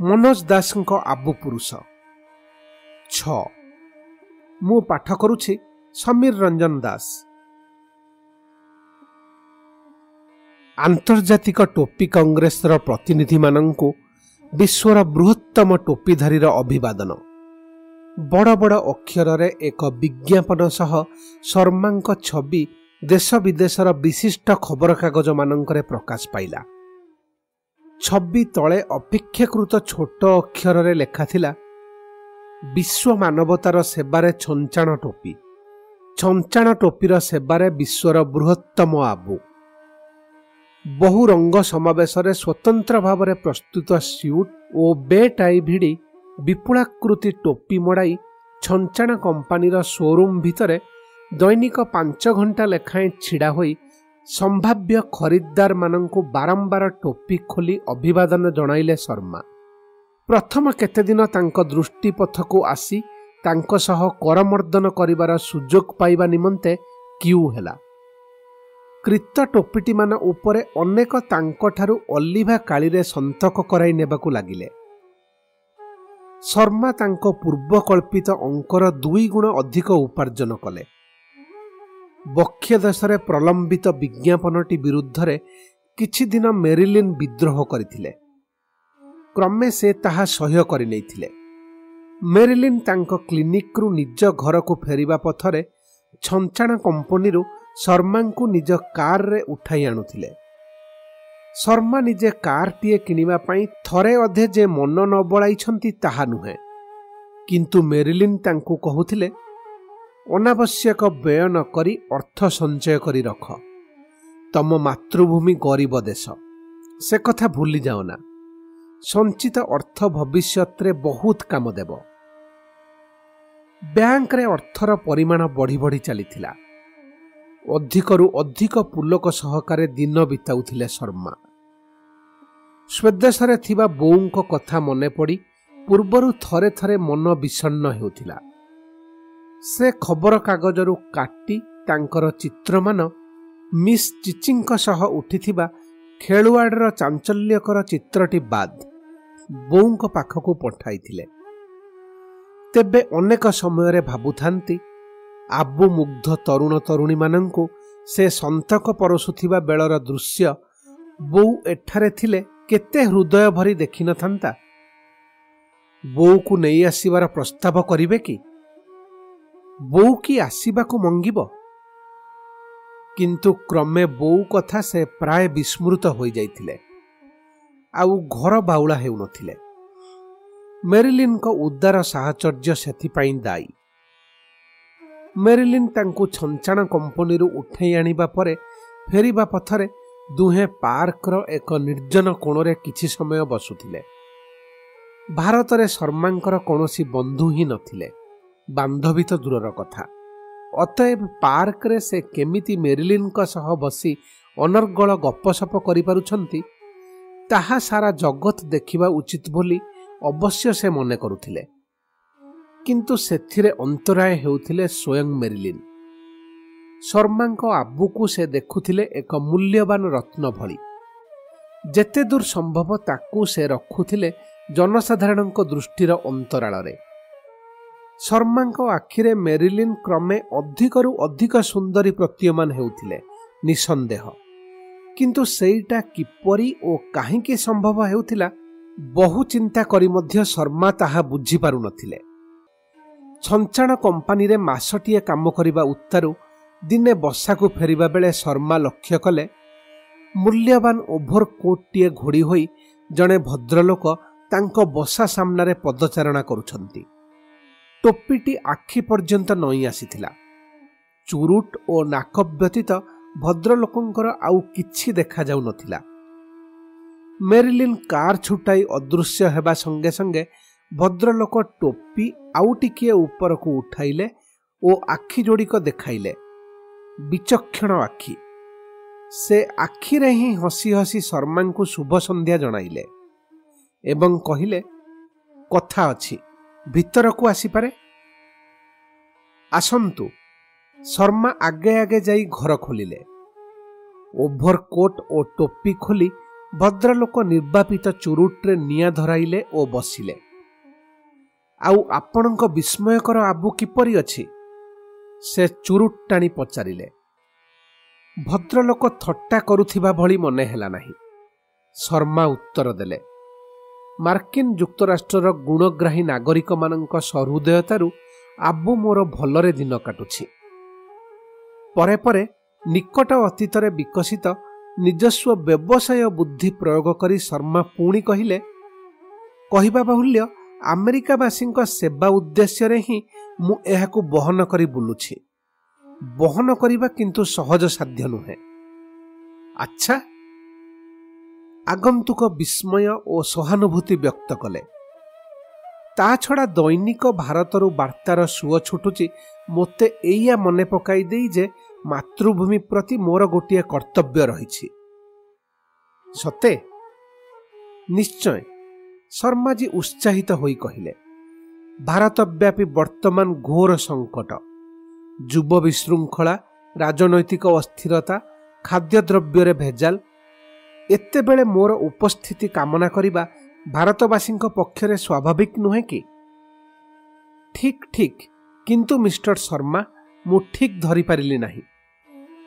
ମନୋଜ ଦାସଙ୍କ ଆବୁ ପୁରୁଷ। ଛଅ ମୁଁ ପାଠ କରୁଛି ସମୀର ରଞ୍ଜନ ଦାସ। ଆନ୍ତର୍ଜାତିକ ଟୋପି କଂଗ୍ରେସର ପ୍ରତିନିଧିମାନଙ୍କୁ ବିଶ୍ୱର ବୃହତ୍ତମ ଟୋପିଧାରୀର ଅଭିବାଦନ। ବଡ଼ ବଡ଼ ଅକ୍ଷରରେ ଏକ ବିଜ୍ଞାପନ ସହ ଶର୍ମାଙ୍କ ଛବି ଦେଶ ବିଦେଶର ବିଶିଷ୍ଟ ଖବରକାଗଜମାନଙ୍କରେ ପ୍ରକାଶ ପାଇଲା। ଛବି ତଳେ ଅପେକ୍ଷାକୃତ ଛୋଟ ଅକ୍ଷରରେ ଲେଖାଥିଲା ବିଶ୍ୱ ମାନବତାର ସେବାରେ ଛଞ୍ଚାଣ ଟୋପି। ଛଞ୍ଚାଣ ଟୋପିର ସେବାରେ ବିଶ୍ୱର ବୃହତ୍ତମ ଆବୁ। ବହୁ ରଙ୍ଗ ସମାବେଶରେ ସ୍ୱତନ୍ତ୍ର ଭାବରେ ପ୍ରସ୍ତୁତ ସ୍ୟୁଟ୍ ଓ ବେ ଟାଇ ଭିଡ଼ି ବିପୁଳାକୃତି ଟୋପି ମଡ଼ାଇ ଛଞ୍ଚାଣ କମ୍ପାନୀର ସୋରୁମ୍ ଭିତରେ ଦୈନିକ ପାଞ୍ଚ ଘଣ୍ଟା ଲେଖାଏଁ ଛିଡ଼ା ହୋଇ ସମ୍ଭାବ୍ୟ ଖରିଦ୍ଦାରମାନଙ୍କୁ ବାରମ୍ବାର ଟୋପି ଖୋଲି ଅଭିବାଦନ ଜଣାଇଲେ ଶର୍ମା। ପ୍ରଥମ କେତେଦିନ ତାଙ୍କ ଦୃଷ୍ଟିପଥକୁ ଆସି ତାଙ୍କ ସହ କରମର୍ଦ୍ଦନ କରିବାର ସୁଯୋଗ ପାଇବା ନିମନ୍ତେ କ୍ୟୁ ହେଲା। କ୍ରିତ ଟୋପିଟିମାନ ଉପରେ ଅନେକ ତାଙ୍କଠାରୁ ଅଲିଭା କାଳିରେ ସନ୍ତକ କରାଇ ନେବାକୁ ଲାଗିଲେ। ଶର୍ମା ତାଙ୍କ ପୂର୍ବକଳ୍ପିତ ଅଙ୍କର ଦୁଇ ଗୁଣ ଅଧିକ ଉପାର୍ଜନ କଲେ। ବକ୍ଷ ଦେଶରେ ପ୍ରଲମ୍ବିତ ବିଜ୍ଞାପନଟି ବିରୁଦ୍ଧରେ କିଛି ଦିନ ମେରିଲିନ୍ ବିଦ୍ରୋହ କରିଥିଲେ। କ୍ରମେ ସେ ତାହା ସହ୍ୟ କରିନେଇଥିଲେ। ମେରିଲିନ୍ ତାଙ୍କ କ୍ଲିନିକ୍ରୁ ନିଜ ଘରକୁ ଫେରିବା ପଥରେ ଛଞ୍ଚାଣ କମ୍ପାନୀରୁ ଶର୍ମାଙ୍କୁ ନିଜ କାର୍ରେ ଉଠାଇ ଆଣୁଥିଲେ। ଶର୍ମା ନିଜେ କାର୍ଟିଏ କିଣିବା ପାଇଁ ଥରେ ଅଧେ ଯେ ମନ ନ ବଳାଇଛନ୍ତି ତାହା ନୁହେଁ। କିନ୍ତୁ ମେରିଲିନ୍ ତାଙ୍କୁ କହୁଥିଲେ ଅନାବଶ୍ୟକ ବ୍ୟୟ ନ କରି ଅର୍ଥ ସଞ୍ଚୟ କରି ରଖ। ତମ ମାତୃଭୂମି ଗରିବ ଦେଶ। ସେ କଥା ଭୁଲି ଯାଅ ନା ସଞ୍ଚିତ ଅର୍ଥ ଭବିଷ୍ୟତରେ ବହୁତ କାମ ଦେବ। ବ୍ୟାଙ୍କରେ ଅର୍ଥର ପରିମାଣ ବଢ଼ି ବଢ଼ି ଚାଲିଥିଲା। ଅଧିକରୁ ଅଧିକ ପୁଲକ ସହକାରେ ଦିନ ବିତାଉଥିଲେ ଶର୍ମା। ସ୍ୱଦେଶରେ ଥିବା ବୋଉଙ୍କ କଥା ମନେ ପଡ଼ି ପୂର୍ବରୁ ଥରେ ଥରେ ମନ ବିଷଣ୍ଣ ହେଉଥିଲା। ସେ ଖବରକାଗଜରୁ କାଟି ତାଙ୍କର ଚିତ୍ରମାନ ମିସ୍ ଚିଚିଙ୍କ ସହ ଉଠିଥିବା ଖେଳୁଆଡ଼ର ଚାଞ୍ଚଲ୍ୟକର ଚିତ୍ରଟି ବାଦ ବୋଉଙ୍କ ପାଖକୁ ପଠାଇଥିଲେ। ତେବେ ଅନେକ ସମୟରେ ଭାବୁଥାନ୍ତି ଆବୁ ମୁଗ୍ଧ ତରୁଣ ତରୁଣୀମାନଙ୍କୁ ସେ ସନ୍ତକ ପରଶୁଥିବା ବେଳର ଦୃଶ୍ୟ ବୋଉ ଏଠାରେ ଥିଲେ କେତେ ହୃଦୟ ଭରି ଦେଖିନଥାନ୍ତା। ବୋଉକୁ ନେଇ ଆସିବାର ପ୍ରସ୍ତାବ କରିବେ କି? ବୋଉ କି ଆସିବାକୁ ମଙ୍ଗିବ? କିନ୍ତୁ କ୍ରମେ ବୋଉ କଥା ସେ ପ୍ରାୟ ବିସ୍ମୃତ ହୋଇଯାଇଥିଲେ। ଆଉ ଘର ବାଉଳା ହେଉନଥିଲେ। ମେରିଲିନ୍ଙ୍କ ଉଦାର ସାହଚର୍ଯ୍ୟ ସେଥିପାଇଁ ଦାୟୀ। ମେରିଲିନ୍ ତାଙ୍କୁ ଛଞ୍ଚାଣ କମ୍ପାନୀରୁ ଉଠାଇ ଆଣିବା ପରେ ଫେରିବା ପଥରେ ଦୁହେଁ ପାର୍କର ଏକ ନିର୍ଜନ କୋଣରେ କିଛି ସମୟ ବସୁଥିଲେ। ଭାରତରେ ଶର୍ମାଙ୍କର କୌଣସି ବନ୍ଧୁ ହିଁ ନଥିଲେ। ବାନ୍ଧବୀ ତ ଦୂରର କଥା। ଅତଏବ ପାର୍କରେ ସେ କେମିତି ମେରିଲିନ୍ଙ୍କ ସହ ବସି ଅନର୍ଗଳ ଗପସପ କରିପାରୁଛନ୍ତି ତାହା ସାରା ଜଗତ ଦେଖିବା ଉଚିତ ବୋଲି ଅବଶ୍ୟ ସେ ମନେ କରୁଥିଲେ। କିନ୍ତୁ ସେଥିରେ ଅନ୍ତରାୟ ହେଉଥିଲେ ସ୍ୱୟଂ ମେରିଲିନ୍। ଶର୍ମାଙ୍କ ଆବୁକୁ ସେ ଦେଖୁଥିଲେ ଏକ ମୂଲ୍ୟବାନ ରତ୍ନ ଭଳି। ଯେତେ ଦୂର ସମ୍ଭବ ତାକୁ ସେ ରଖୁଥିଲେ ଜନସାଧାରଣଙ୍କ ଦୃଷ୍ଟିର ଅନ୍ତରାଳରେ। ଶର୍ମାଙ୍କ ଆଖିରେ ମେରିଲିନ୍ କ୍ରମେ ଅଧିକରୁ ଅଧିକ ସୁନ୍ଦରୀ ପ୍ରତୀୟମାନ ହେଉଥିଲେ ନିଃସନ୍ଦେହ। କିନ୍ତୁ ସେଇଟା କିପରି ଓ କାହିଁକି ସମ୍ଭବ ହେଉଥିଲା ବହୁ ଚିନ୍ତା କରି ମଧ୍ୟ ଶର୍ମା ତାହା ବୁଝିପାରୁନଥିଲେ। ଛଞ୍ଚାଣ କମ୍ପାନୀରେ ମାସଟିଏ କାମ କରିବା ଉତ୍ତାରୁ ଦିନେ ବସାକୁ ଫେରିବା ବେଳେ ଶର୍ମା ଲକ୍ଷ୍ୟ କଲେ ମୂଲ୍ୟବାନ ଓଭର କୋଟ୍ଟିଏ ଘୋଡ଼ି ହୋଇ ଜଣେ ଭଦ୍ରଲୋକ ତାଙ୍କ ବସା ସାମ୍ନାରେ ପଦଚାରଣା କରୁଛନ୍ତି। ଟୋପିଟି ଆଖି ପର୍ଯ୍ୟନ୍ତ ନଇଁ ଆସିଥିଲା। ଚୁରୁଟ ଓ ନାକ ବ୍ୟତୀତ ଭଦ୍ରଲୋକଙ୍କର ଆଉ କିଛି ଦେଖାଯାଉନଥିଲା ମେରିଲିନ୍ କାର୍ ଛୁଟାଇ ଅଦୃଶ୍ୟ ହେବା ସଙ୍ଗେ ସଙ୍ଗେ ଭଦ୍ରଲୋକ ଟୋପି ଆଉ ଟିକିଏ ଉପରକୁ ଉଠାଇଲେ ଓ ଆଖି ଯୋଡ଼ିକ ଦେଖାଇଲେ। ବିଚକ୍ଷଣ ଆଖି। ସେ ଆଖିରେ ହିଁ ହସି ହସି ଶର୍ମାଙ୍କୁ ଶୁଭ ସନ୍ଧ୍ୟା ଜଣାଇଲେ ଏବଂ କହିଲେ କଥା ଅଛି। ଭିତରକୁ ଆସିପାରେ? ଆସନ୍ତୁ ଶର୍ମା ଆଗେ ଆଗେ ଯାଇ ଘର ଖୋଲିଲେ। ଓଭର କୋଟ୍ ଓ ଟୋପି ଖୋଲି ଭଦ୍ରଲୋକ ନିର୍ବାପିତ ଚୁରୁଟରେ ନିଆଁ ଧରାଇଲେ ଓ ବସିଲେ। ଆଉ ଆପଣଙ୍କ ବିସ୍ମୟକର ଆବୁ କିପରି ଅଛି? ସେ ଚୁରୁଟ ଟାଣି ପଚାରିଲେ। ଭଦ୍ରଲୋକ ଥଟ୍ଟା କରୁଥିବା ଭଳି ମନେ ହେଲା ନାହିଁ। ଶର୍ମା ଉତ୍ତର ଦେଲେ ମାର୍କିନ ଯୁକ୍ତରାଷ୍ଟ୍ରର ଗୁଣଗ୍ରାହୀ ନାଗରିକମାନଙ୍କ ସହୃଦୟତାରୁ ଆବୁ ମୋର ଭଲରେ ଦିନ କାଟୁଛି। ପରେ ପରେ ନିକଟ ଅତୀତରେ ବିକଶିତ ନିଜସ୍ୱ ବ୍ୟବସାୟ ବୁଦ୍ଧି ପ୍ରୟୋଗ କରି ଶର୍ମା ପୁଣି କହିଲେ କହିବା ବାହୁଲ୍ୟ ଆମେରିକାବାସୀଙ୍କ ସେବା ଉଦ୍ଦେଶ୍ୟରେ ହିଁ ମୁଁ ଏହାକୁ ବହନ କରି ବୁଲୁଛି। ବହନ କରିବା କିନ୍ତୁ ସହଜ ସାଧ୍ୟ ନୁହେଁ। ଆଚ୍ଛା ଆଗନ୍ତୁକ ବିସ୍ମୟ ଓ ସହାନୁଭୂତି ବ୍ୟକ୍ତ କଲେ ତା ଛଡ଼ା ଦୈନିକ ଭାରତରୁ ବାର୍ତ୍ତାର ସୁଅ ଛୁଟୁଛି ମୋତେ ଏଇଆ ମନେ ପକାଇ ଦେଇ ଯେ ମାତୃଭୂମି ପ୍ରତି ମୋର ଗୋଟିଏ କର୍ତ୍ତବ୍ୟ ରହିଛି। ସତେ ନିଶ୍ଚୟ ଶର୍ମାଜୀ ଉତ୍ସାହିତ ହୋଇ କହିଲେ ଭାରତବ୍ୟାପୀ ବର୍ତ୍ତମାନ ଘୋର ସଙ୍କଟ ଯୁବ ବିଶୃଙ୍ଖଳା ରାଜନୈତିକ ଅସ୍ଥିରତା ଖାଦ୍ୟଦ୍ରବ୍ୟରେ ଭେଜାଲ ଏତେବେଳେ ମୋର ଉପସ୍ଥିତି କାମନା କରିବା ଭାରତବାସୀଙ୍କ ପକ୍ଷରେ ସ୍ୱାଭାବିକ ନୁହେଁ କି ଠିକ୍ ଠିକ୍ କିନ୍ତୁ ମିଷ୍ଟର ଶର୍ମା ମୁଁ ଠିକ୍ ଧରିପାରିଲି ନାହିଁ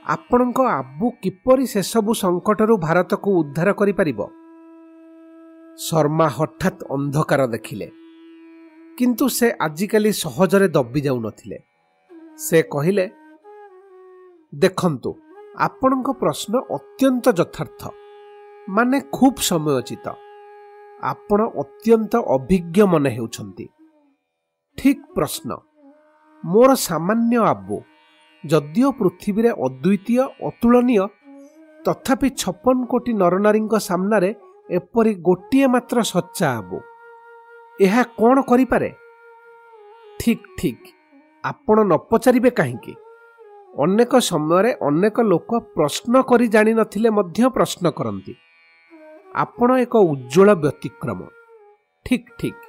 ଆପଣଙ୍କ ଆବୁ କିପରି ସେସବୁ ସଙ୍କଟରୁ ଭାରତକୁ ଉଦ୍ଧାର କରିପାରିବ ଶର୍ମା ହଠାତ୍ ଅନ୍ଧକାର ଦେଖିଲେ କିନ୍ତୁ ସେ ଆଜିକାଲି ସହଜରେ ଦବି ଯାଉନଥିଲେ ସେ କହିଲେ ଦେଖନ୍ତୁ ଆପଣଙ୍କ ପ୍ରଶ୍ନ ଅତ୍ୟନ୍ତ ଯଥାର୍ଥ ମାନେ ଖୁବ୍ ସମୟୋଚିତ। ଆପଣ ଅତ୍ୟନ୍ତ ଅଭିଜ୍ଞ ମନେ ହେଉଛନ୍ତି। ଠିକ୍ ପ୍ରଶ୍ନ। ମୋର ସାମାନ୍ୟ ଆବୁ ଯଦିଓ ପୃଥିବୀରେ ଅଦ୍ୱିତୀୟ ଅତୁଳନୀୟ ତଥାପି ଛପନ କୋଟି ନରନାରୀଙ୍କ ସାମ୍ନାରେ ଏପରି ଗୋଟିଏ ମାତ୍ର ସଚ୍ଚା ଆବୁ। ଏହା କ'ଣ କରିପାରେ? ଠିକ୍ ଠିକ୍। ଆପଣ ନ ପଚାରିବେ କାହିଁକି? ଅନେକ ସମୟରେ ଅନେକ ଲୋକ ପ୍ରଶ୍ନ କରି ଜାଣିନଥିଲେ ମଧ୍ୟ ପ୍ରଶ୍ନ କରନ୍ତି। ଆପଣ ଏକ ଉଜ୍ଜଳ ବ୍ୟତିକ୍ରମ। ଠିକ୍ ଠିକ୍।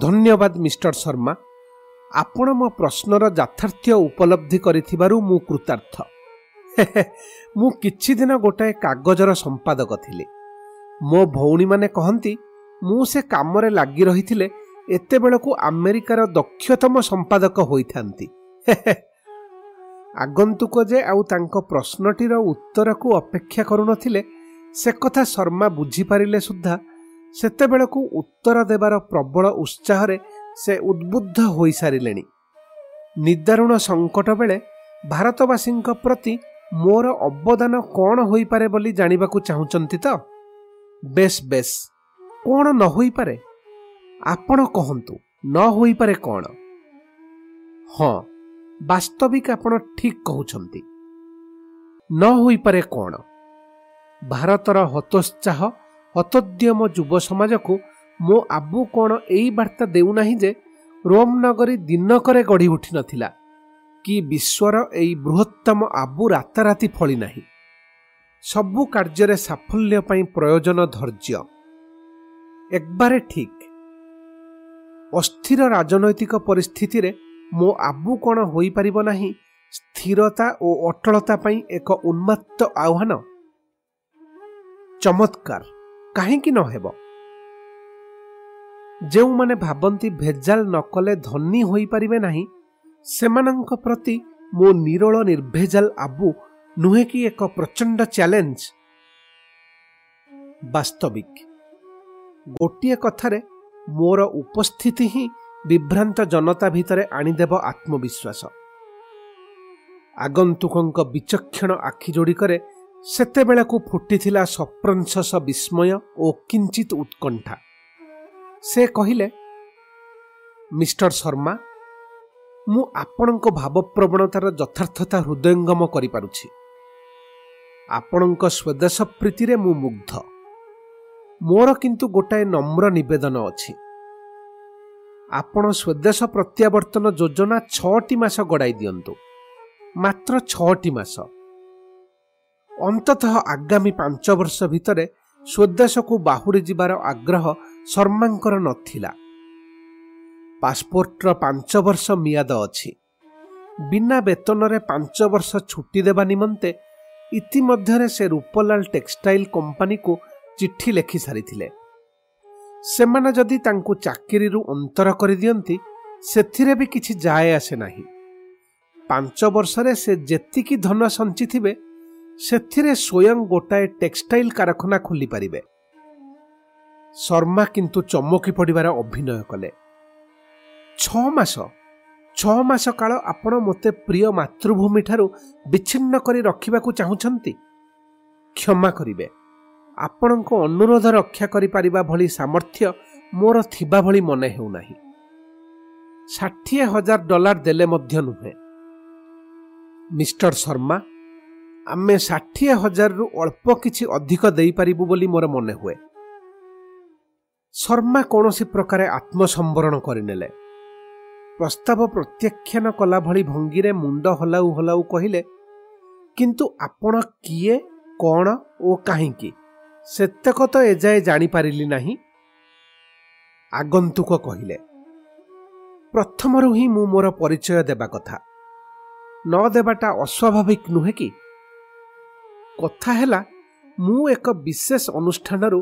ଧନ୍ୟବାଦ ମିଷ୍ଟର ଶର୍ମା। ଆପଣ ମୋ ପ୍ରଶ୍ନର ଯଥାର୍ଥ୍ୟ ଉପଲବ୍ଧି କରିଥିବାରୁ ମୁଁ କୃତାର୍ଥ। ମୁଁ କିଛି ଦିନ ଗୋଟାଏ କାଗଜର ସମ୍ପାଦକ ଥିଲି। ମୋ ଭଉଣୀମାନେ କହନ୍ତି ମୁଁ ସେ କାମରେ ଲାଗି ରହିଥିଲେ ଏତେବେଳକୁ ଆମେରିକାର ଦକ୍ଷତମ ସମ୍ପାଦକ ହୋଇଥାନ୍ତି। ଆଗନ୍ତୁକ ଯେ ଆଉ ତାଙ୍କ ପ୍ରଶ୍ନଟିର ଉତ୍ତରକୁ ଅପେକ୍ଷା କରୁନଥିଲେ ସେ କଥା ଶର୍ମା ବୁଝିପାରିଲେ ସୁଦ୍ଧା ସେତେବେଳକୁ ଉତ୍ତର ଦେବାର ପ୍ରବଳ ଉତ୍ସାହରେ ସେ ଉଦ୍ବୁଦ୍ଧ ହୋଇସାରିଲେଣି। ନିଦାରୁଣ ସଙ୍କଟ ବେଳେ ଭାରତବାସୀଙ୍କ ପ୍ରତି ମୋର ଅବଦାନ କ'ଣ ହୋଇପାରେ ବୋଲି ଜାଣିବାକୁ ଚାହୁଁଛନ୍ତି ତ? ବେଶ୍ ବେଶ୍ କ'ଣ ନ ହୋଇପାରେ? ଆପଣ କହନ୍ତୁ ନ ହୋଇପାରେ କ'ଣ? ହଁ ବାସ୍ତବିକ ଆପଣ ଠିକ୍ କହୁଛନ୍ତି। ନ ହୋଇପାରେ କ'ଣ? ଭାରତର ହତୋତ୍ସାହ ହତୋଦ୍ୟମ ଯୁବ ସମାଜକୁ ମୋ ଆବୁ କ'ଣ ଏଇ ବାର୍ତ୍ତା ଦେଉନାହିଁ ଯେ ରୋମ୍ ନଗରୀ ଦିନକରେ ଗଢ଼ି ଉଠିନଥିଲା। କି ବିଶ୍ୱର ଏଇ ବୃହତ୍ତମ ଆବୁ ରାତାରାତି ଫଳି ନାହିଁ ସବୁ କାର୍ଯ୍ୟରେ ସାଫଲ୍ୟ ପାଇଁ ପ୍ରୟୋଜନ ଧୈର୍ଯ୍ୟ। ଏକବାରେ ଠିକ୍। ଅସ୍ଥିର ରାଜନୈତିକ ପରିସ୍ଥିତିରେ ମୋ ଆବୁ କ'ଣ ହୋଇପାରିବ ନାହିଁ ସ୍ଥିରତା ଓ ଅଟଳତା ପାଇଁ ଏକ ଉନ୍ମତ୍ତ ଆହ୍ୱାନ ଚମତ୍କାର। କାହିଁକି ନ ହେବ? ଯେଉଁମାନେ ଭାବନ୍ତି ଭେଜାଲ ନ କଲେ ଧନୀ ହୋଇପାରିବେ ନାହିଁ ସେମାନଙ୍କ ପ୍ରତି ମୋ ନିରୋଳ ନିର୍ଭେଜାଲ ଆବୁ ନୁହେଁ କି ଏକ ପ୍ରଚଣ୍ଡ ଚ୍ୟାଲେଞ୍ଜ? ବାସ୍ତବିକ। ଗୋଟିଏ କଥାରେ ମୋର ଉପସ୍ଥିତି ହିଁ ବିଭ୍ରାନ୍ତ ଜନତା ଭିତରେ ଆଣିଦେବ ଆତ୍ମବିଶ୍ୱାସ। ଆଗନ୍ତୁକଙ୍କ ବିଚକ୍ଷଣ ଆଖି ଯୋଡ଼ିକରେ ସେତେବେଳକୁ ଫୁଟିଥିଲା ସପ୍ରଂଶସ ବିସ୍ମୟ ଓ କିଞ୍ଚିତ ଉତ୍କଣ୍ଠା। ସେ କହିଲେ ମିଷ୍ଟର ଶର୍ମା ମୁଁ ଆପଣଙ୍କ ଭାବପ୍ରବଣତାର ଯଥାର୍ଥତା ହୃଦୟଙ୍ଗମ କରିପାରୁଛି। ଆପଣଙ୍କ ସ୍ୱଦେଶ ପ୍ରୀତିରେ ମୁଁ ମୁଗ୍ଧ। ମୋର କିନ୍ତୁ ଗୋଟାଏ ନମ୍ର ନିବେଦନ ଅଛି। ଆପଣ ସ୍ୱଦେଶ ପ୍ରତ୍ୟାବର୍ତ୍ତନ ଯୋଜନା ଛଅଟି ମାସ ଗଡ଼ାଇ ଦିଅନ୍ତୁ। ମାତ୍ର ଛଅଟି ମାସ। ଅନ୍ତତଃ ଆଗାମୀ ପାଞ୍ଚ ବର୍ଷ ଭିତରେ ସ୍ୱଦେଶକୁ ବାହୁଡ଼ି ଯିବାର ଆଗ୍ରହ ଶର୍ମାଙ୍କର ନଥିଲା। ପାସପୋର୍ଟର ପାଞ୍ଚ ବର୍ଷ ମିଆଦ ଅଛି। ବିନା ବେତନରେ ପାଞ୍ଚ ବର୍ଷ ଛୁଟି ଦେବା ନିମନ୍ତେ ଇତିମଧ୍ୟରେ ସେ ରୂପଲାଲ ଟେକ୍ସଟାଇଲ କମ୍ପାନୀକୁ ଚିଠି ଲେଖି ସାରିଥିଲେ। ସେମାନେ ଯଦି ତାଙ୍କୁ ଚାକିରିରୁ ଅନ୍ତର କରିଦିଅନ୍ତି ସେଥିରେ ବି କିଛି ଯାଏ ଆସେ ନାହିଁ। ପାଞ୍ଚ ବର୍ଷରେ ସେ ଯେତିକି ଧନ ସଞ୍ଚିଥିବେ ସେଥିରେ ସ୍ୱୟଂ ଗୋଟାଏ ଟେକ୍ସଟାଇଲ କାରଖାନା ଖୋଲିପାରିବେ। ଶର୍ମା କିନ୍ତୁ ଚମକି ପଡ଼ିବାର ଅଭିନୟ କଲେ। ଛଅ ମାସ ଛଅ ମାସ କାଳ ଆପଣ ମୋତେ ପ୍ରିୟ ମାତୃଭୂମିଠାରୁ ବିଚ୍ଛିନ୍ନ କରି ରଖିବାକୁ ଚାହୁଁଛନ୍ତି? କ୍ଷମା କରିବେ। ଆପଣଙ୍କ ଅନୁରୋଧ ରକ୍ଷା କରିପାରିବା ଭଳି ସାମର୍ଥ୍ୟ ମୋର ଥିବା ଭଳି ମନେ ହେଉନାହିଁ। ଷାଠିଏ ହଜାର ଡଲାର ଦେଲେ ମଧ୍ୟ ନୁହେଁ। ମିଷ୍ଟର ଶର୍ମା ଆମେ ଷାଠିଏ ହଜାରରୁ ଅଳ୍ପ କିଛି ଅଧିକ ଦେଇପାରିବୁ ବୋଲି ମୋର ମନେ ହୁଏ। ଶର୍ମା କୌଣସି ପ୍ରକାରେ ଆତ୍ମସମ୍ବରଣ କରିନେଲେ। ପ୍ରସ୍ତାବ ପ୍ରତ୍ୟାଖ୍ୟାନ କଲା ଭଳି ଭଙ୍ଗୀରେ ମୁଣ୍ଡ ହଲାଉ ହଲାଉ କହିଲେ କିନ୍ତୁ ଆପଣ କିଏ କ'ଣ ଓ କାହିଁକି? ସେତକ ତ ଏଯାଏ ଜାଣିପାରିଲି ନାହିଁ। ଆଗନ୍ତୁକ କହିଲେ ପ୍ରଥମରୁ ହିଁ ମୁଁ ମୋର ପରିଚୟ ଦେବା କଥା। ନ ଦେବାଟା ଅସ୍ୱାଭାବିକ ନୁହେଁ କି? କଥା ହେଲା ମୁଁ ଏକ ବିଶେଷ ଅନୁଷ୍ଠାନରୁ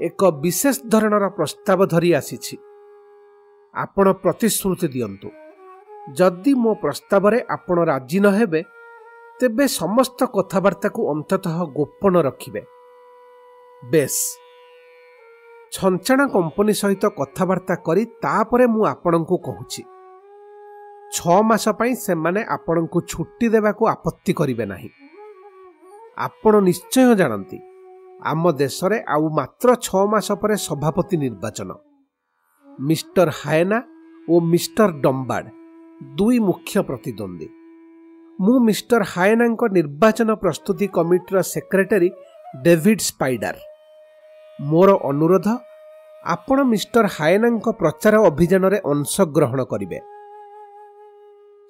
ଏକ ବିଶେଷ ଧରଣର ପ୍ରସ୍ତାବ ଧରି ଆସିଛି। ଆପଣ ପ୍ରତିଶ୍ରୁତି ଦିଅନ୍ତୁ। ଯଦି ମୋ ପ୍ରସ୍ତାବରେ ଆପଣ ରାଜି ନ ହେବେ ତେବେ ସମସ୍ତ କଥାବାର୍ତ୍ତାକୁ ଅନ୍ତତଃ ଗୋପନ ରଖିବେ। ବେଶ୍। ଛଞ୍ଚାଣ କମ୍ପାନୀ ସହିତ କଥାବାର୍ତ୍ତା କରି ତାପରେ ମୁଁ ଆପଣଙ୍କୁ କହୁଛି। ଛଅ ମାସ ପାଇଁ ସେମାନେ ଆପଣଙ୍କୁ ଛୁଟି ଦେବାକୁ ଆପତ୍ତି କରିବେ ନାହିଁ। ଆପଣ ନିଶ୍ଚୟ ଜାଣନ୍ତି ଆମ ଦେଶରେ ଆଉ ମାତ୍ର ଛଅ ମାସ ପରେ ସଭାପତି ନିର୍ବାଚନ। ମିଷ୍ଟର ହାଏନା ଓ ମିଷ୍ଟର ଡମ୍ବାଡ ଦୁଇ ମୁଖ୍ୟ ପ୍ରତିଦ୍ୱନ୍ଦ୍ୱୀ। ମୁଁ ମିଷ୍ଟର ହାଏନାଙ୍କ ନିର୍ବାଚନ ପ୍ରସ୍ତୁତି କମିଟିର ସେକ୍ରେଟାରୀ ଡେଭିଡ୍ ସ୍ପାଇଡାର। ମୋର ଅନୁରୋଧ ଆପଣ ମିଷ୍ଟର ହାଏନାଙ୍କ ପ୍ରଚାର ଅଭିଯାନରେ ଅଂଶଗ୍ରହଣ କରିବେ।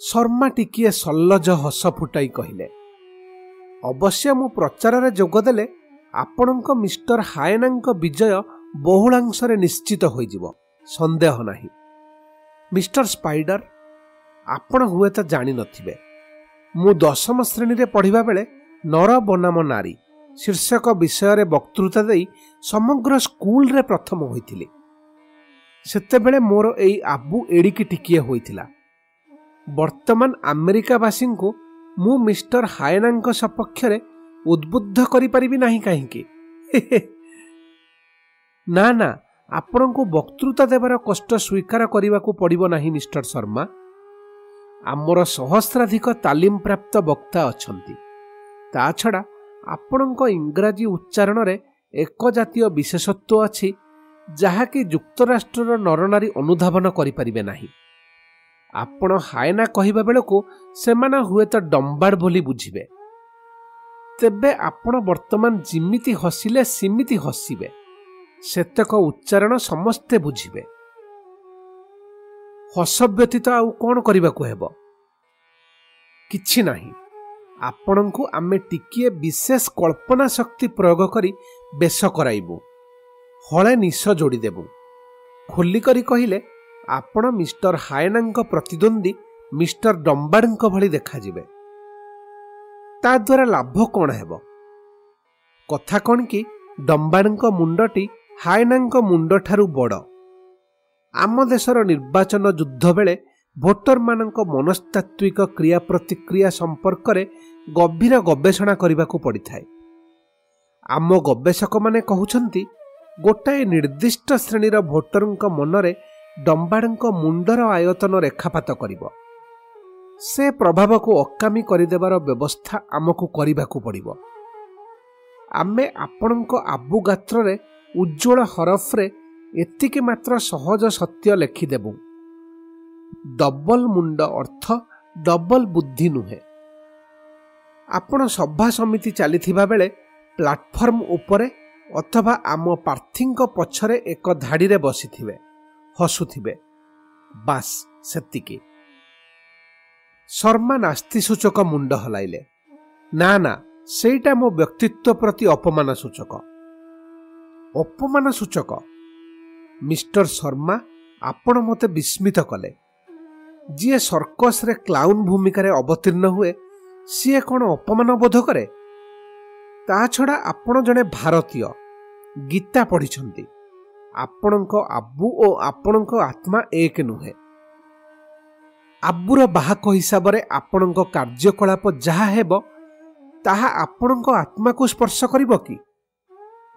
ଶର୍ମା ଟିକିଏ ସଲ୍ଲଜ ହସ ଫୁଟାଇ କହିଲେ ଅବଶ୍ୟ ମୁଁ ପ୍ରଚାରରେ ଯୋଗଦେଲେ ଆପଣଙ୍କ ମିଷ୍ଟର ହାଏନାଙ୍କ ବିଜୟ ବହୁଳାଂଶରେ ନିଶ୍ଚିତ ହୋଇଯିବ। ସନ୍ଦେହ ନାହିଁ। ମିଷ୍ଟର ସ୍ପାଇଡର ଆପଣ ହୁଏତ ଜାଣିନଥିବେ। ମୁଁ ଦଶମ ଶ୍ରେଣୀରେ ପଢ଼ିବା ବେଳେ ନର ବନାମ ନାରୀ ଶୀର୍ଷକ ବିଷୟରେ ବକ୍ତୃତା ଦେଇ ସମଗ୍ର ସ୍କୁଲରେ ପ୍ରଥମ ହୋଇଥିଲି। ସେତେବେଳେ ମୋର ଏଇ ଆବୁ ଏଡ଼ିକି ଟିକିଏ ହୋଇଥିଲା। ବର୍ତ୍ତମାନ ଆମେରିକାବାସୀଙ୍କୁ ମୁଁ ମିଷ୍ଟର ହାଏନାଙ୍କ ସପକ୍ଷରେ ଉଦ୍ବୁଦ୍ଧ କରିପାରିବି ନାହିଁ କାହିଁକି? ନା ନା ଆପଣଙ୍କୁ ବକ୍ତୃତା ଦେବାର କଷ୍ଟ ସ୍ୱୀକାର କରିବାକୁ ପଡ଼ିବ ନାହିଁ ମିଷ୍ଟର ଶର୍ମା। ଆମର ସହସ୍ରାଧିକ ତାଲିମ ପ୍ରାପ୍ତ ବକ୍ତା ଅଛନ୍ତି। ତା ଛଡ଼ା ଆପଣଙ୍କ ଇଂରାଜୀ ଉଚ୍ଚାରଣରେ ଏକ ଜାତୀୟ ବିଶେଷତ୍ୱ ଅଛି ଯାହାକି ଯୁକ୍ତରାଷ୍ଟ୍ରର ନରନାରୀ ଅନୁଧାବନ କରିପାରିବେ ନାହିଁ। ଆପଣ ହାଏନା କହିବା ବେଳକୁ ସେମାନେ ହୁଏତ ଡମ୍ବାଡ଼ ବୋଲି ବୁଝିବେ। ତେବେ ଆପଣ ବର୍ତ୍ତମାନ ଯେମିତି ହସିଲେ ସେମିତି ହସିବେ। ସେତକ ଉଚ୍ଚାରଣ ସମସ୍ତେ ବୁଝିବେ। ହସ ବ୍ୟତୀତ ଆଉ କ'ଣ କରିବାକୁ ହେବ? କିଛି ନାହିଁ। ଆପଣଙ୍କୁ ଆମେ ଟିକିଏ ବିଶେଷ କଳ୍ପନା ଶକ୍ତି ପ୍ରୟୋଗ କରି ବେଶ କରାଇବୁ। ହଳେ ନିଶ ଯୋଡ଼ିଦେବୁ। ଖୋଲିକରି କହିଲେ ଆପଣ ମିଷ୍ଟର ହାଏନାଙ୍କ ପ୍ରତିଦ୍ୱନ୍ଦ୍ୱୀ ମିଷ୍ଟର ଡମ୍ବାଡ଼ଙ୍କ ଭଳି ଦେଖାଯିବେ। ତା ଦ୍ୱାରା ଲାଭ କ'ଣ ହେବ? କଥା କ'ଣ କି ଡମ୍ବାଡ଼ଙ୍କ ମୁଣ୍ଡଟି ହାଏନାଙ୍କ ମୁଣ୍ଡଠାରୁ ବଡ଼। ଆମ ଦେଶର ନିର୍ବାଚନ ଯୁଦ୍ଧ ବେଳେ ଭୋଟରମାନଙ୍କ ମନସ୍ତାତ୍ତ୍ୱିକ କ୍ରିୟା ପ୍ରତିକ୍ରିୟା ସମ୍ପର୍କରେ ଗଭୀର ଗବେଷଣା କରିବାକୁ ପଡ଼ିଥାଏ। ଆମ ଗବେଷକମାନେ କହୁଛନ୍ତି ଗୋଟାଏ ନିର୍ଦ୍ଦିଷ୍ଟ ଶ୍ରେଣୀର ଭୋଟରଙ୍କ ମନରେ ଡମ୍ବାଡ଼ଙ୍କ ମୁଣ୍ଡର ଆୟତନ ରେଖାପାତ କରିବ। ସେ ପ୍ରଭାବକୁ ଅକାମୀ କରିଦେବାର ବ୍ୟବସ୍ଥା ଆମକୁ କରିବାକୁ ପଡ଼ିବ। ଆମେ ଆପଣଙ୍କ ଆବୁ ଗାତ୍ରରେ ଉଜ୍ଜଳ ହରଫରେ ଏତିକି ମାତ୍ର ସହଜ ସତ୍ୟ ଲେଖିଦେବୁ। ଡବଲ ମୁଣ୍ଡ ଅର୍ଥ ଡବଲ ବୁଦ୍ଧି ନୁହେଁ। ଆପଣ ସଭା ସମିତି ଚାଲିଥିବା ବେଳେ ପ୍ଲାଟଫର୍ମ ଉପରେ ଅଥବା ଆମ ପ୍ରାର୍ଥୀଙ୍କ ପଛରେ ଏକ ଧାଡ଼ିରେ ବସିଥିବେ। ହସୁଥିବେ। ବାସ୍ ସେତିକି। ଶର୍ମା ନାସ୍ତି ସୂଚକ ମୁଣ୍ଡ ହଲାଇଲେ। ନା ନା ସେଇଟା ମୋ ବ୍ୟକ୍ତିତ୍ୱ ପ୍ରତି ଅପମାନ ସୂଚକ ଅପମାନ ସୂଚକ ମିଷ୍ଟର ଶର୍ମା ଆପଣ ମୋତେ ବିସ୍ମିତ କଲେ। ଯିଏ ସର୍କସରେ କ୍ଲାଉନ୍ ଭୂମିକାରେ ଅବତୀର୍ଣ୍ଣ ହୁଏ ସିଏ କ'ଣ ଅପମାନ ବୋଧ କରେ? ତା ଛଡ଼ା ଆପଣ ଜଣେ ଭାରତୀୟ ଗୀତା ପଢ଼ିଛନ୍ତି। ଆପଣଙ୍କ ଆବୁ ଓ ଆପଣଙ୍କ ଆତ୍ମା ଏକ ନୁହେଁ। ଆବୁର ବାହକ ହିସାବରେ ଆପଣଙ୍କ କାର୍ଯ୍ୟକଳାପ ଯାହା ହେବ ତାହା ଆପଣଙ୍କ ଆତ୍ମାକୁ ସ୍ପର୍ଶ କରିବ କି?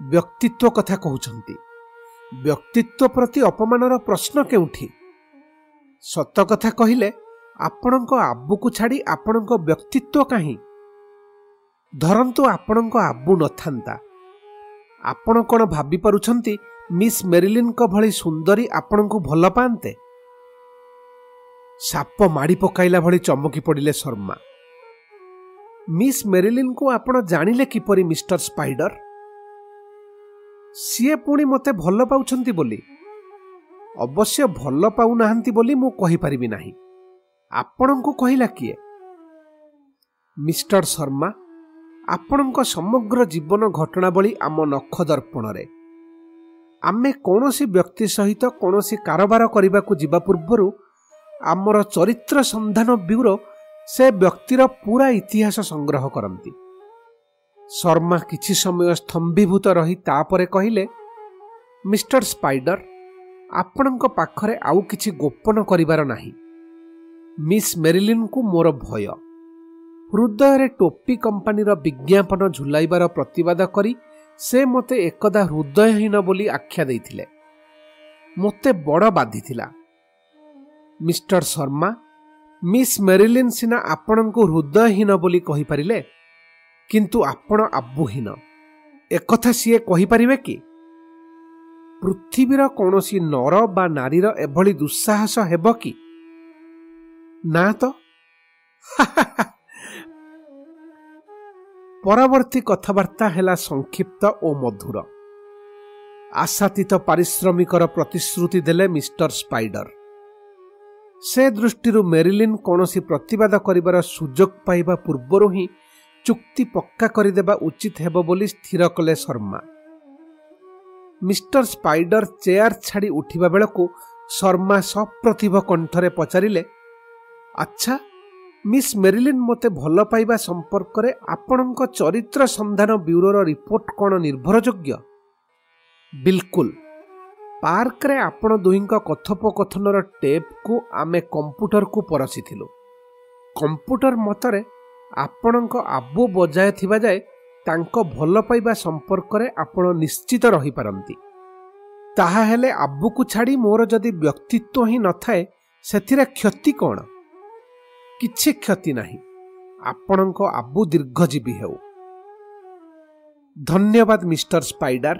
ବ୍ୟକ୍ତିତ୍ୱ କଥା କହୁଛନ୍ତି। ବ୍ୟକ୍ତିତ୍ୱ ପ୍ରତି ଅପମାନର ପ୍ରଶ୍ନ କେଉଁଠି? ସତ କଥା କହିଲେ ଆପଣଙ୍କ ଆବୁକୁ ଛାଡ଼ି ଆପଣଙ୍କ ବ୍ୟକ୍ତିତ୍ୱ କାହିଁ? ଧରନ୍ତୁ ଆପଣଙ୍କ ଆବୁ ନଥାନ୍ତା। ଆପଣ କ'ଣ ଭାବିପାରୁଛନ୍ତି ମିସ୍ ମେରିଲିନ୍ଙ୍କ ଭଳି ସୁନ୍ଦରୀ ଆପଣଙ୍କୁ ଭଲ ପାଆନ୍ତେ? ସାପ ମାଡ଼ି ପକାଇଲା ଭଳି ଚମକି ପଡ଼ିଲେ ଶର୍ମା। ମିସ୍ ମେରିଲିନ୍ଙ୍କୁ ଆପଣ ଜାଣିଲେ କିପରି ମିଷ୍ଟର ସ୍ପାଇଡର ସିଏ ପୁଣି ମୋତେ ଭଲ ପାଉଛନ୍ତି ବୋଲି। ଅବଶ୍ୟ ଭଲ ପାଉନାହାନ୍ତି ବୋଲି ମୁଁ କହିପାରିବି ନାହିଁ। ଆପଣଙ୍କୁ କହିଲା କିଏ? ମିଷ୍ଟର ଶର୍ମା ଆପଣଙ୍କ ସମଗ୍ର ଜୀବନ ଘଟଣାବଳୀ ଆମ ନଖ ଦର୍ପଣରେ ଆମେ କୌଣସି ବ୍ୟକ୍ତି ସହିତ କୌଣସି କାରବାର କରିବାକୁ ଯିବା ପୂର୍ବରୁ ଆମର ଚରିତ୍ର ସନ୍ଧାନ ବ୍ୟୁରୋ ସେ ବ୍ୟକ୍ତିର ପୁରା ଇତିହାସ ସଂଗ୍ରହ କରନ୍ତି। ଶର୍ମା କିଛି ସମୟ ସ୍ତମ୍ଭୀଭୂତ ରହି ତାପରେ କହିଲେ ମିଷ୍ଟର ସ୍ପାଇଡର ଆପଣଙ୍କ ପାଖରେ ଆଉ କିଛି ଗୋପନ କରିବାର ନାହିଁ। ମିସ୍ ମେରିଲିନ୍ଙ୍କୁ ମୋର ଭୟ। ହୃଦୟରେ ଟୋପି କମ୍ପାନୀର ବିଜ୍ଞାପନ ଝୁଲାଇବାର ପ୍ରତିବାଦ କରି ସେ ମୋତେ ଏକଦା ହୃଦୟହୀନ ବୋଲି ଆଖ୍ୟା ଦେଇଥିଲେ। ମୋତେ ବଡ଼ ବାଧିଥିଲା। ମିଷ୍ଟର ଶର୍ମା ମିସ୍ ମେରିଲିନ୍ ସିନା ଆପଣଙ୍କୁ ହୃଦୟହୀନ ବୋଲି କହିପାରିଲେ କିନ୍ତୁ ଆପଣ ଆବୁହୀନ। ଏକଥା ସିଏ କହିପାରିବେ କି? ପୃଥିବୀର କୌଣସି ନର ବା ନାରୀର ଏଭଳି ଦୁଃସାହସ ହେବ କି? ନା ତ? ପରବର୍ତ୍ତୀ କଥାବାର୍ତ୍ତା ହେଲା ସଂକ୍ଷିପ୍ତ ଓ ମଧୁର। ଆଶାତୀତ ପାରିଶ୍ରମିକର ପ୍ରତିଶ୍ରୁତି ଦେଲେ ମିଷ୍ଟର ସ୍ପାଇଡର। ସେ ଦୃଷ୍ଟିରୁ ମେରିଲିନ୍ କୌଣସି ପ୍ରତିବାଦ କରିବାର ସୁଯୋଗ ପାଇବା ପୂର୍ବରୁ ହିଁ ଚୁକ୍ତି ପକ୍କା କରିଦେବା ଉଚିତ ହେବ ବୋଲି ସ୍ଥିର କଲେ ଶର୍ମା। ମିଷ୍ଟର ସ୍ପାଇଡର ଚେୟାର ଛାଡ଼ି ଉଠିବା ବେଳକୁ ଶର୍ମା ସପ୍ରତିଭ କଣ୍ଠରେ ପଚାରିଲେ ଆଚ୍ଛା ମିସ୍ ମେରିଲିନ୍ ମୋତେ ଭଲ ପାଇବା ସମ୍ପର୍କରେ ଆପଣଙ୍କ ଚରିତ୍ର ସନ୍ଧାନ ବ୍ୟୁରୋର ରିପୋର୍ଟ କ'ଣ ନିର୍ଭରଯୋଗ୍ୟ? ବିଲକୁଲ। ପାର୍କରେ ଆପଣ ଦୁହିଁଙ୍କ କଥୋପକଥନର ଟେପ୍କୁ ଆମେ କମ୍ପ୍ୟୁଟରକୁ ପରସିଥିଲୁ କମ୍ପ୍ୟୁଟର ମତରେ ଆପଣଙ୍କ ଆବୁ ବଜାୟ ଥିବା ଯାଏ ତାଙ୍କ ଭଲ ପାଇବା ସମ୍ପର୍କରେ ଆପଣ ନିଶ୍ଚିତ ରହିପାରନ୍ତି। ତାହା ହେଲେ ଆବୁକୁ ଛାଡ଼ି ମୋର ଯଦି ବ୍ୟକ୍ତିତ୍ୱ ହିଁ ନଥାଏ ସେଥିରେ କ୍ଷତି କ'ଣ? କିଛି କ୍ଷତି ନାହିଁ। ଆପଣଙ୍କ ଆବୁ ଦୀର୍ଘଜୀବୀ ହେଉ। ଧନ୍ୟବାଦ ମିଷ୍ଟର ସ୍ପାଇଡର।